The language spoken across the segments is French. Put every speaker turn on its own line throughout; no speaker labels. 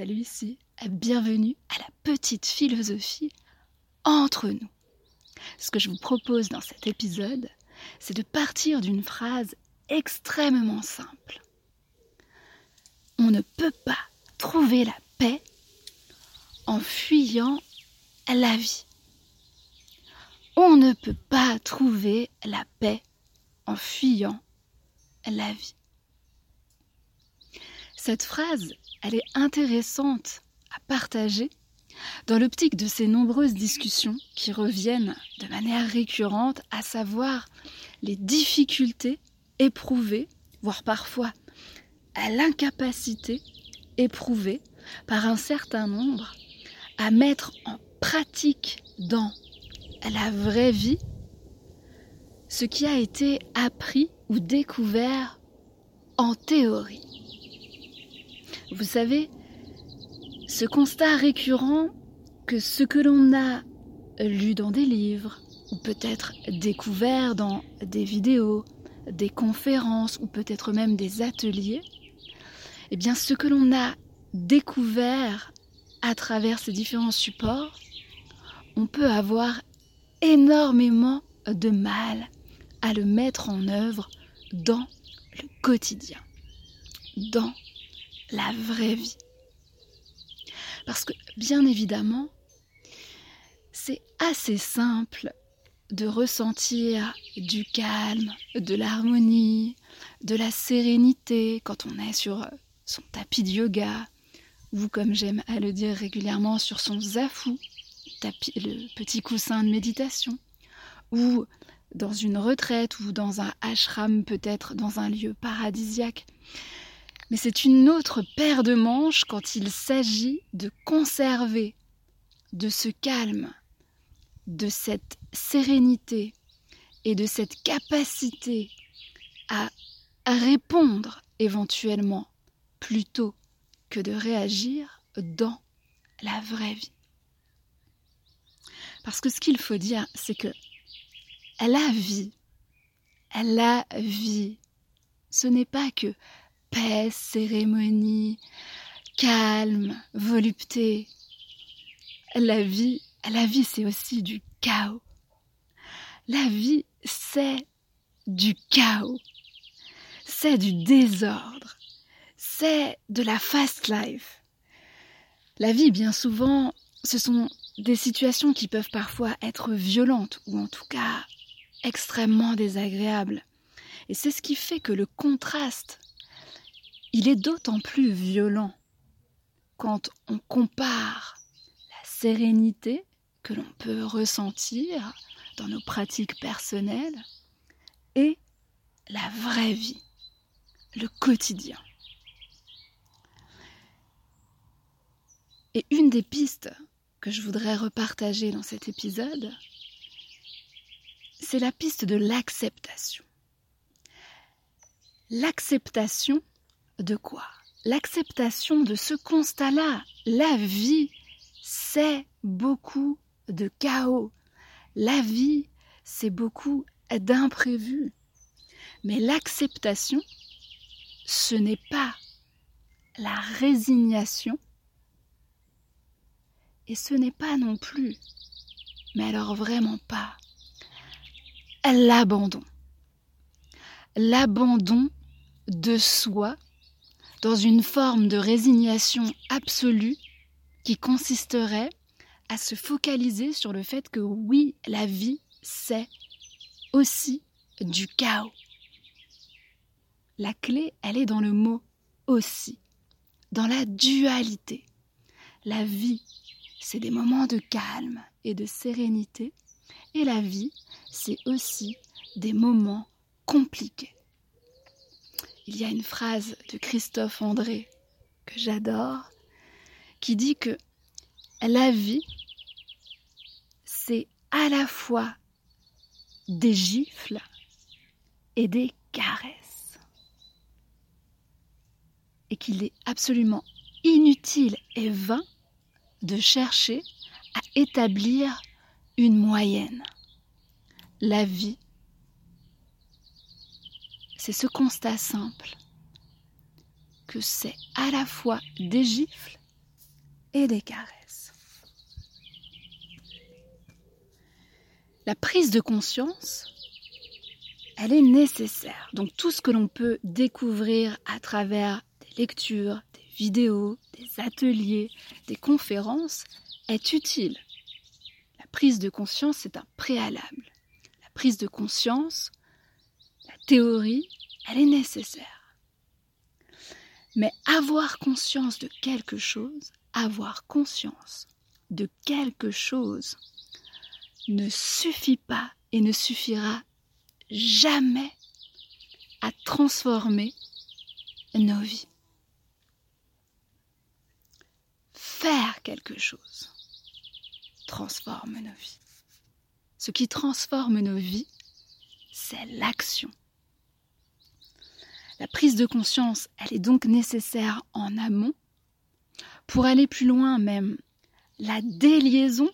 Salut ici, bienvenue à la petite philosophie entre nous. Ce que je vous propose dans cet épisode, c'est de partir d'une phrase extrêmement simple. On ne peut pas trouver la paix en fuyant la vie. On ne peut pas trouver la paix en fuyant la vie. Cette phrase, elle est intéressante à partager dans l'optique de ces nombreuses discussions qui reviennent de manière récurrente, à savoir les difficultés éprouvées, voire parfois à l'incapacité éprouvée par un certain nombre à mettre en pratique dans la vraie vie ce qui a été appris ou découvert en théorie. Vous savez, ce constat récurrent que ce que l'on a lu dans des livres, ou peut-être découvert dans des vidéos, des conférences, ou peut-être même des ateliers, eh bien ce que l'on a découvert à travers ces différents supports, on peut avoir énormément de mal à le mettre en œuvre dans le quotidien, dans la vraie vie. Parce que, bien évidemment, c'est assez simple de ressentir du calme, de l'harmonie, de la sérénité quand on est sur son tapis de yoga, ou comme j'aime à le dire régulièrement, sur son zafou, le petit coussin de méditation, ou dans une retraite ou dans un ashram, peut-être dans un lieu paradisiaque. Mais c'est une autre paire de manches quand il s'agit de conserver de ce calme, de cette sérénité et de cette capacité à répondre éventuellement plutôt que de réagir dans la vraie vie. Parce que ce qu'il faut dire, c'est que la vie, la vie, ce n'est pas que paix, cérémonie, calme, volupté. La vie, la vie, c'est aussi du chaos. La vie, c'est du chaos. C'est du désordre. C'est de la fast life. La vie, bien souvent, ce sont des situations qui peuvent parfois être violentes ou en tout cas extrêmement désagréables. Et c'est ce qui fait que le contraste il est d'autant plus violent quand on compare la sérénité que l'on peut ressentir dans nos pratiques personnelles et la vraie vie, le quotidien. Et une des pistes que je voudrais repartager dans cet épisode, c'est la piste de l'acceptation. L'acceptation de quoi? L'acceptation de ce constat-là. La vie, c'est beaucoup de chaos. La vie, c'est beaucoup d'imprévus. Mais l'acceptation, ce n'est pas la résignation et ce n'est pas non plus, mais alors vraiment pas, l'abandon. L'abandon de soi dans une forme de résignation absolue qui consisterait à se focaliser sur le fait que oui, la vie, c'est aussi du chaos. La clé, elle est dans le mot aussi, dans la dualité. La vie, c'est des moments de calme et de sérénité, et la vie, c'est aussi des moments compliqués. Il y a une phrase de Christophe André que j'adore qui dit que la vie, c'est à la fois des gifles et des caresses. Et qu'il est absolument inutile et vain de chercher à établir une moyenne. La vie, c'est ce constat simple que c'est à la fois des gifles et des caresses. La prise de conscience, elle est nécessaire. Donc tout ce que l'on peut découvrir à travers des lectures, des vidéos, des ateliers, des conférences est utile. La prise de conscience, c'est un préalable. La prise de conscience, théorie, elle est nécessaire. Mais avoir conscience de quelque chose, avoir conscience de quelque chose ne suffit pas et ne suffira jamais à transformer nos vies. Faire quelque chose transforme nos vies. Ce qui transforme nos vies, c'est l'action. La prise de conscience, elle est donc nécessaire en amont. Pour aller plus loin même, la déliaison,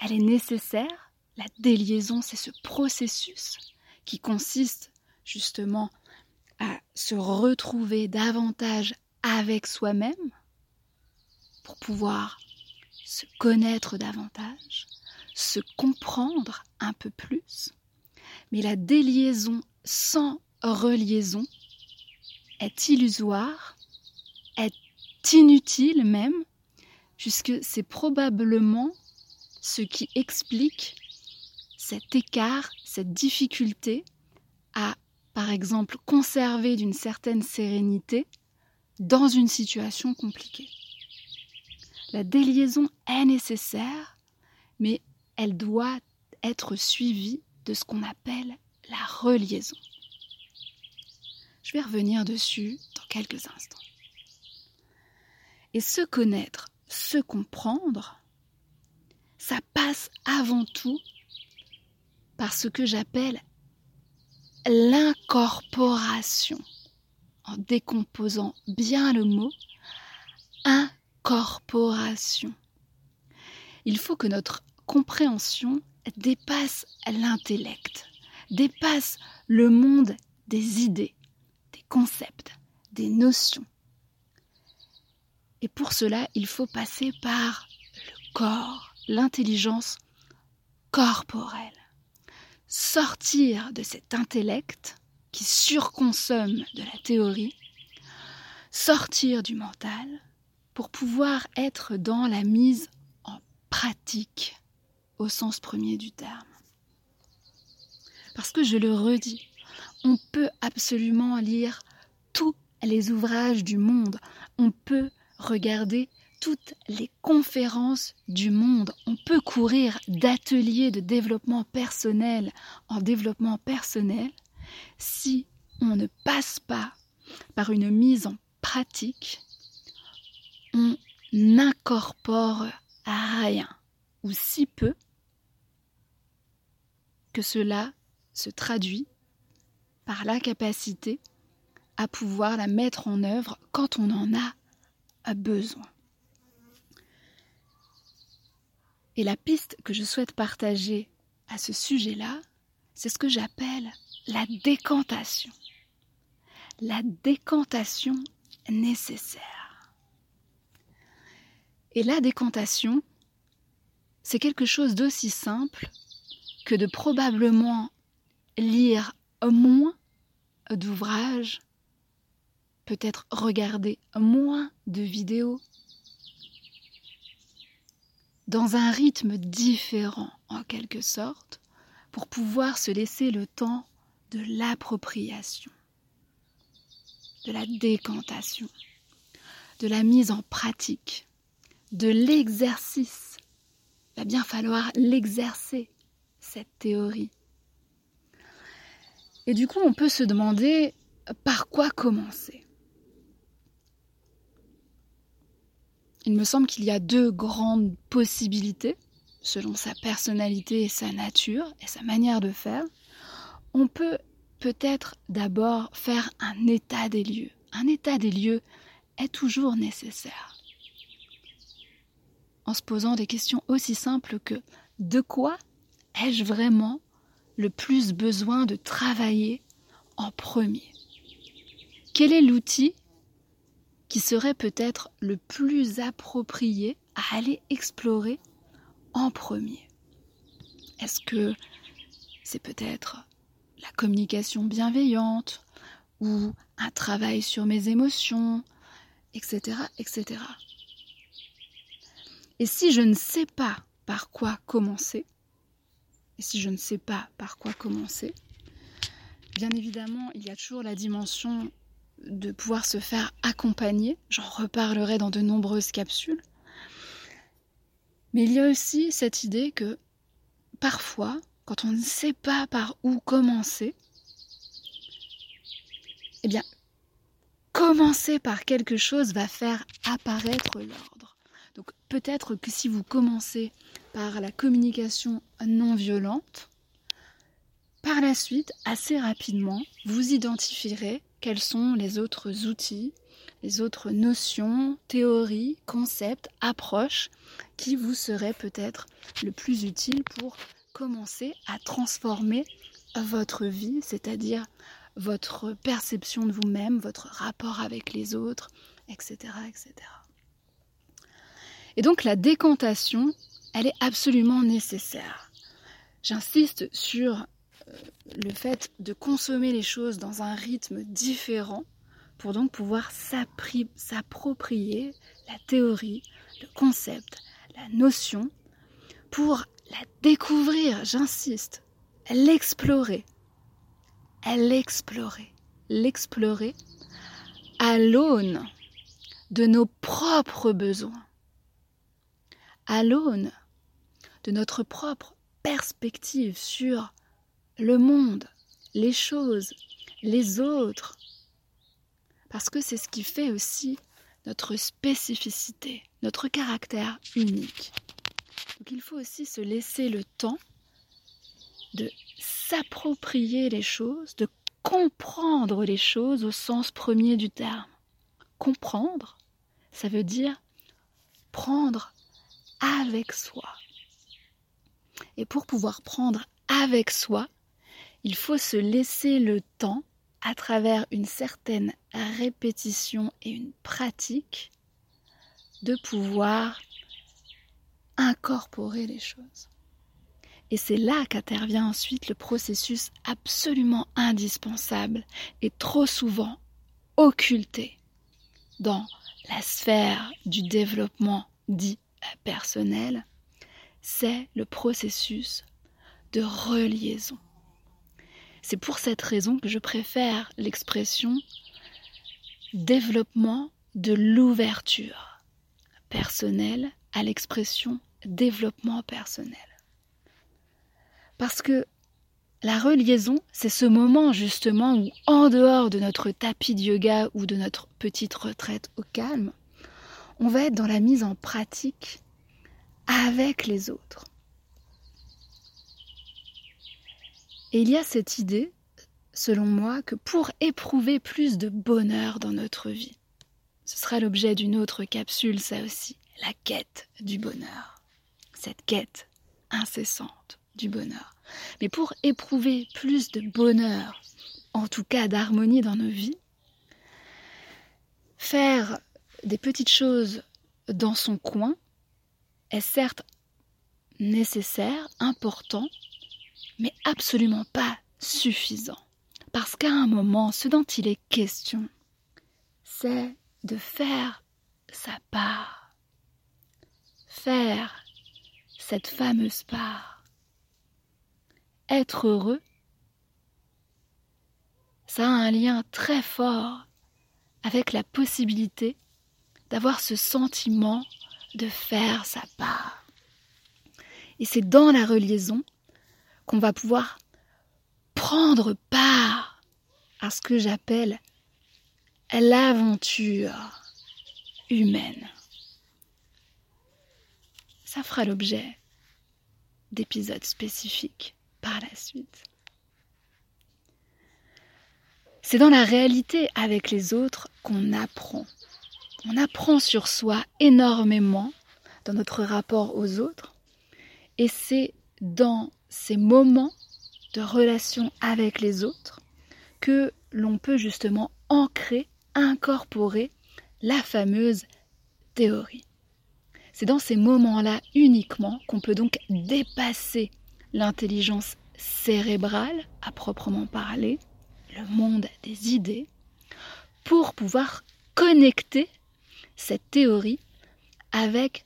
elle est nécessaire. La déliaison, c'est ce processus qui consiste justement à se retrouver davantage avec soi-même pour pouvoir se connaître davantage, se comprendre un peu plus. Mais la déliaison sans reliaison est illusoire, est inutile même, puisque c'est probablement ce qui explique cet écart, cette difficulté à, par exemple, conserver d'une certaine sérénité dans une situation compliquée. La déliaison est nécessaire, mais elle doit être suivie de ce qu'on appelle la reliaison. Je vais revenir dessus dans quelques instants. Et se connaître, se comprendre, ça passe avant tout par ce que j'appelle l'incorporation, en décomposant bien le mot, incorporation. Il faut que notre compréhension dépasse l'intellect, dépasse le monde des idées, concepts, des notions. Et pour cela, il faut passer par le corps, l'intelligence corporelle sortir de cet intellect qui surconsomme de la théorie, sortir du mental pour pouvoir être dans la mise en pratique au sens premier du terme. Parce que je le redis, on peut absolument lire tous les ouvrages du monde, on peut regarder toutes les conférences du monde. On peut courir d'ateliers de développement personnel en développement personnel si on ne passe pas par une mise en pratique, on n'incorpore rien ou si peu que cela se traduit par la capacité à pouvoir la mettre en œuvre quand on en a besoin. Et la piste que je souhaite partager à ce sujet-là, c'est ce que j'appelle la décantation. La décantation nécessaire. Et la décantation, c'est quelque chose d'aussi simple que de probablement lire moins d'ouvrages, peut-être regarder moins de vidéos, dans un rythme différent en quelque sorte, pour pouvoir se laisser le temps de l'appropriation, de la décantation, de la mise en pratique, de l'exercice. Il va bien falloir l'exercer, cette théorie. Et du coup, on peut se demander par quoi commencer? Il me semble qu'il y a deux grandes possibilités, selon sa personnalité et sa nature et sa manière de faire. On peut peut-être d'abord faire un état des lieux. Un état des lieux est toujours nécessaire. En se posant des questions aussi simples que de quoi ai-je vraiment le plus besoin de travailler en premier Quel est l'outil qui serait peut-être le plus approprié à aller explorer en premier? Est-ce que c'est peut-être la communication bienveillante ou un travail sur mes émotions, etc., etc. Et si je ne sais pas par quoi commencer, et si je ne sais pas par quoi commencer, bien évidemment, il y a toujours la dimension de pouvoir se faire accompagner. J'en reparlerai dans de nombreuses capsules. Mais il y a aussi cette idée que parfois, quand on ne sait pas par où commencer, eh bien, commencer par quelque chose va faire apparaître l'ordre. Peut-être que si vous commencez par la communication non violente, par la suite, assez rapidement, vous identifierez quels sont les autres outils, les autres notions, théories, concepts, approches qui vous seraient peut-être le plus utiles pour commencer à transformer votre vie, c'est-à-dire votre perception de vous-même, votre rapport avec les autres, etc., etc. Et donc la décantation, elle est absolument nécessaire. J'insiste sur euh, le fait de consommer les choses dans un rythme différent pour donc pouvoir s'approprier la théorie, le concept, la notion, pour la découvrir, j'insiste, l'explorer, l'explorer, l'explorer à l'aune de nos propres besoins, à l'aune de notre propre perspective sur le monde, les choses, les autres, parce que c'est ce qui fait aussi notre spécificité, notre caractère unique. Donc il faut aussi se laisser le temps de s'approprier les choses, de comprendre les choses au sens premier du terme. Comprendre, ça veut dire prendre avec soi. Et pour pouvoir prendre avec soi, il faut se laisser le temps, à travers une certaine répétition et une pratique, de pouvoir incorporer les choses. Et c'est là qu'intervient ensuite le processus absolument indispensable et trop souvent occulté dans la sphère du développement dit personnel, c'est le processus de reliaison. C'est pour cette raison que je préfère l'expression développement de l'ouverture personnelle à l'expression développement personnel. Parce que la reliaison, c'est ce moment justement où, en dehors de notre tapis de yoga ou de notre petite retraite au calme, on va être dans la mise en pratique avec les autres. Et il y a cette idée, selon moi, que pour éprouver plus de bonheur dans notre vie, ce sera l'objet d'une autre capsule, ça aussi, la quête du bonheur. Cette quête incessante du bonheur. Mais pour éprouver plus de bonheur, en tout cas d'harmonie dans nos vies, faire des petites choses dans son coin est certes nécessaire, important, mais absolument pas suffisant. Parce qu'à un moment, ce dont il est question, c'est de faire sa part. Faire cette fameuse part. Être heureux, ça a un lien très fort avec la possibilité d'avoir ce sentiment de faire sa part. Et c'est dans la reliaison qu'on va pouvoir prendre part à ce que j'appelle l'aventure humaine. Ça fera l'objet d'épisodes spécifiques par la suite. C'est dans la réalité avec les autres qu'on apprend. On apprend sur soi énormément dans notre rapport aux autres et c'est dans ces moments de relation avec les autres que l'on peut justement ancrer, incorporer la fameuse théorie. C'est dans ces moments-là uniquement qu'on peut donc dépasser l'intelligence cérébrale à proprement parler, le monde des idées, pour pouvoir connecter cette théorie avec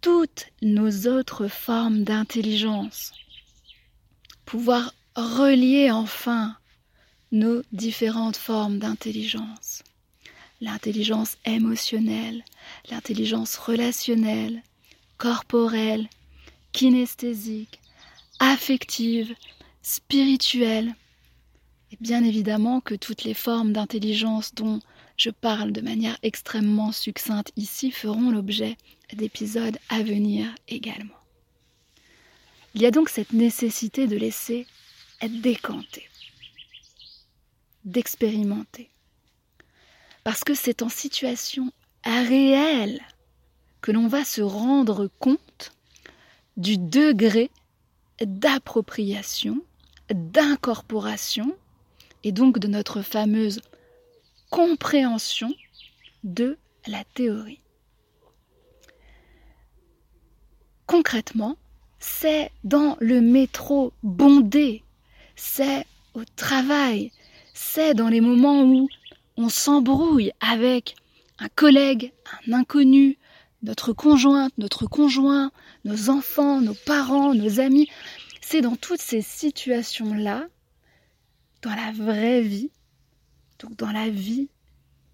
toutes nos autres formes d'intelligence. Pouvoir relier enfin nos différentes formes d'intelligence. L'intelligence émotionnelle, l'intelligence relationnelle, corporelle, kinesthésique, affective, spirituelle. Et bien évidemment que toutes les formes d'intelligence dont je parle de manière extrêmement succincte ici feront l'objet d'épisodes à venir également. Il y a donc cette nécessité de laisser être décanté, d'expérimenter. Parce que c'est en situation réelle que l'on va se rendre compte du degré d'appropriation, d'incorporation, et donc de notre fameuse compréhension de la théorie. Concrètement, c'est dans le métro bondé, c'est au travail, c'est dans les moments où on s'embrouille avec un collègue, un inconnu, notre conjointe, notre conjoint, nos enfants, nos parents, nos amis. C'est dans toutes ces situations-là, dans la vraie vie, donc dans la vie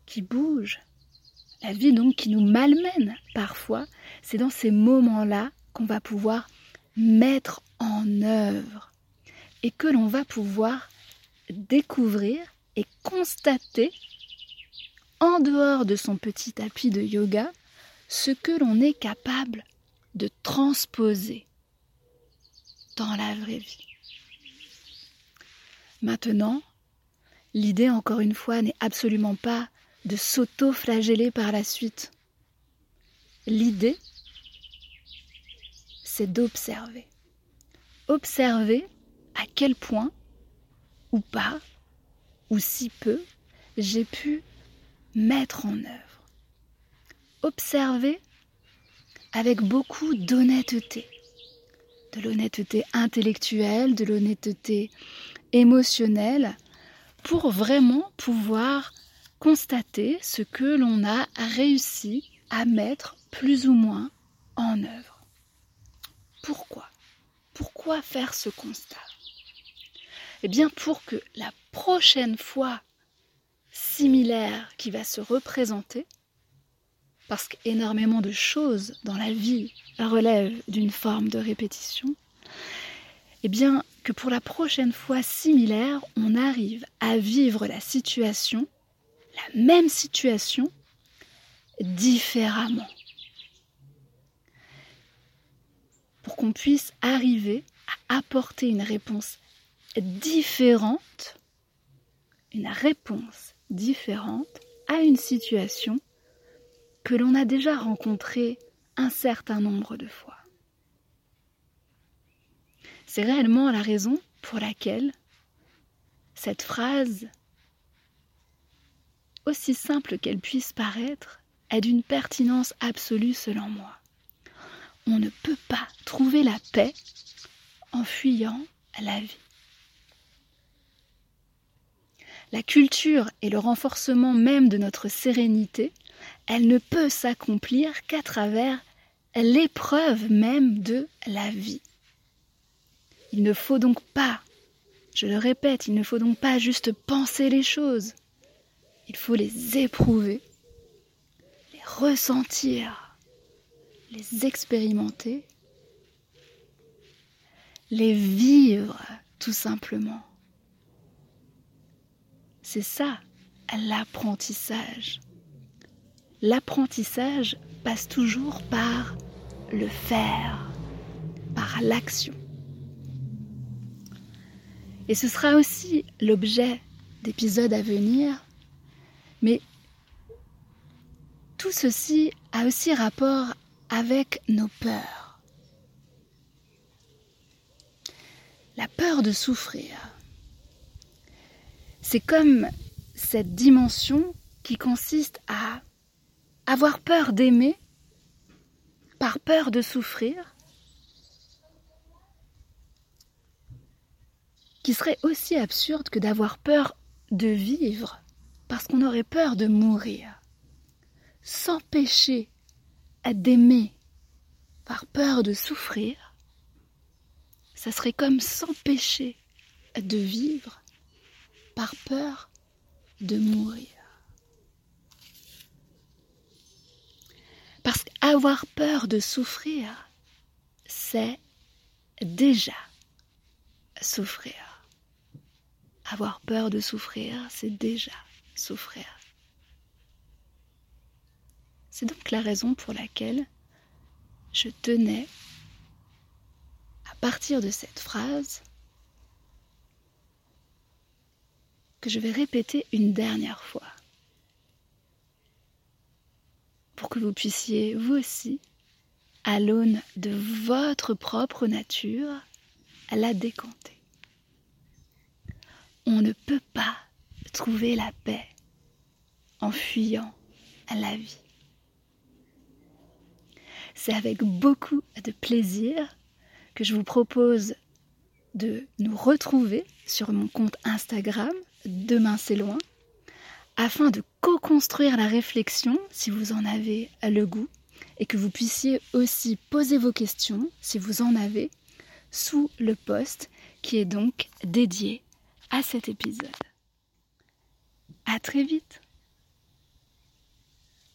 qui bouge, la vie donc qui nous malmène parfois, c'est dans ces moments-là qu'on va pouvoir mettre en œuvre et que l'on va pouvoir découvrir et constater en dehors de son petit tapis de yoga ce que l'on est capable de transposer dans la vraie vie. Maintenant, l'idée, encore une fois, n'est absolument pas de s'auto-flageller par la suite. L'idée, c'est d'observer. Observer à quel point, ou pas, ou si peu, j'ai pu mettre en œuvre. Observer avec beaucoup d'honnêteté. De l'honnêteté intellectuelle, de l'honnêteté émotionnelle, pour vraiment pouvoir constater ce que l'on a réussi à mettre plus ou moins en œuvre. Pourquoi? Pourquoi faire ce constat? Eh bien pour que la prochaine fois similaire qui va se représenter, parce qu'énormément de choses dans la vie relèvent d'une forme de répétition, eh bien que pour la prochaine fois similaire, on arrive à vivre la situation, la même situation, différemment. Pour qu'on puisse arriver à apporter une réponse différente, une réponse différente à une situation que l'on a déjà rencontrée un certain nombre de fois. C'est réellement la raison pour laquelle cette phrase, aussi simple qu'elle puisse paraître, est d'une pertinence absolue selon moi. On ne peut pas trouver la paix en fuyant la vie. La culture et le renforcement même de notre sérénité, elle ne peut s'accomplir qu'à travers l'épreuve même de la vie. Il ne faut donc pas, je le répète, il ne faut donc pas juste penser les choses. Il faut les éprouver, les ressentir, les expérimenter, les vivre tout simplement. C'est ça l'apprentissage. L'apprentissage passe toujours par le faire, par l'action. Et ce sera aussi l'objet d'épisodes à venir. Mais tout ceci a aussi rapport avec nos peurs. La peur de souffrir. C'est comme cette dimension qui consiste à avoir peur d'aimer par peur de souffrir, qui serait aussi absurde que d'avoir peur de vivre parce qu'on aurait peur de mourir. S'empêcher d'aimer par peur de souffrir, ça serait comme s'empêcher de vivre par peur de mourir. Parce qu'avoir peur de souffrir, c'est déjà souffrir. Avoir peur de souffrir, c'est déjà souffrir. C'est donc la raison pour laquelle je tenais, à partir de cette phrase, que je vais répéter une dernière fois pour que vous puissiez, vous aussi, à l'aune de votre propre nature, la décanter. On ne peut pas trouver la paix en fuyant la vie. C'est avec beaucoup de plaisir que je vous propose de nous retrouver sur mon compte Instagram, Demain c'est loin, afin de co-construire la réflexion si vous en avez le goût et que vous puissiez aussi poser vos questions si vous en avez sous le post qui est donc dédié à cet épisode. À très vite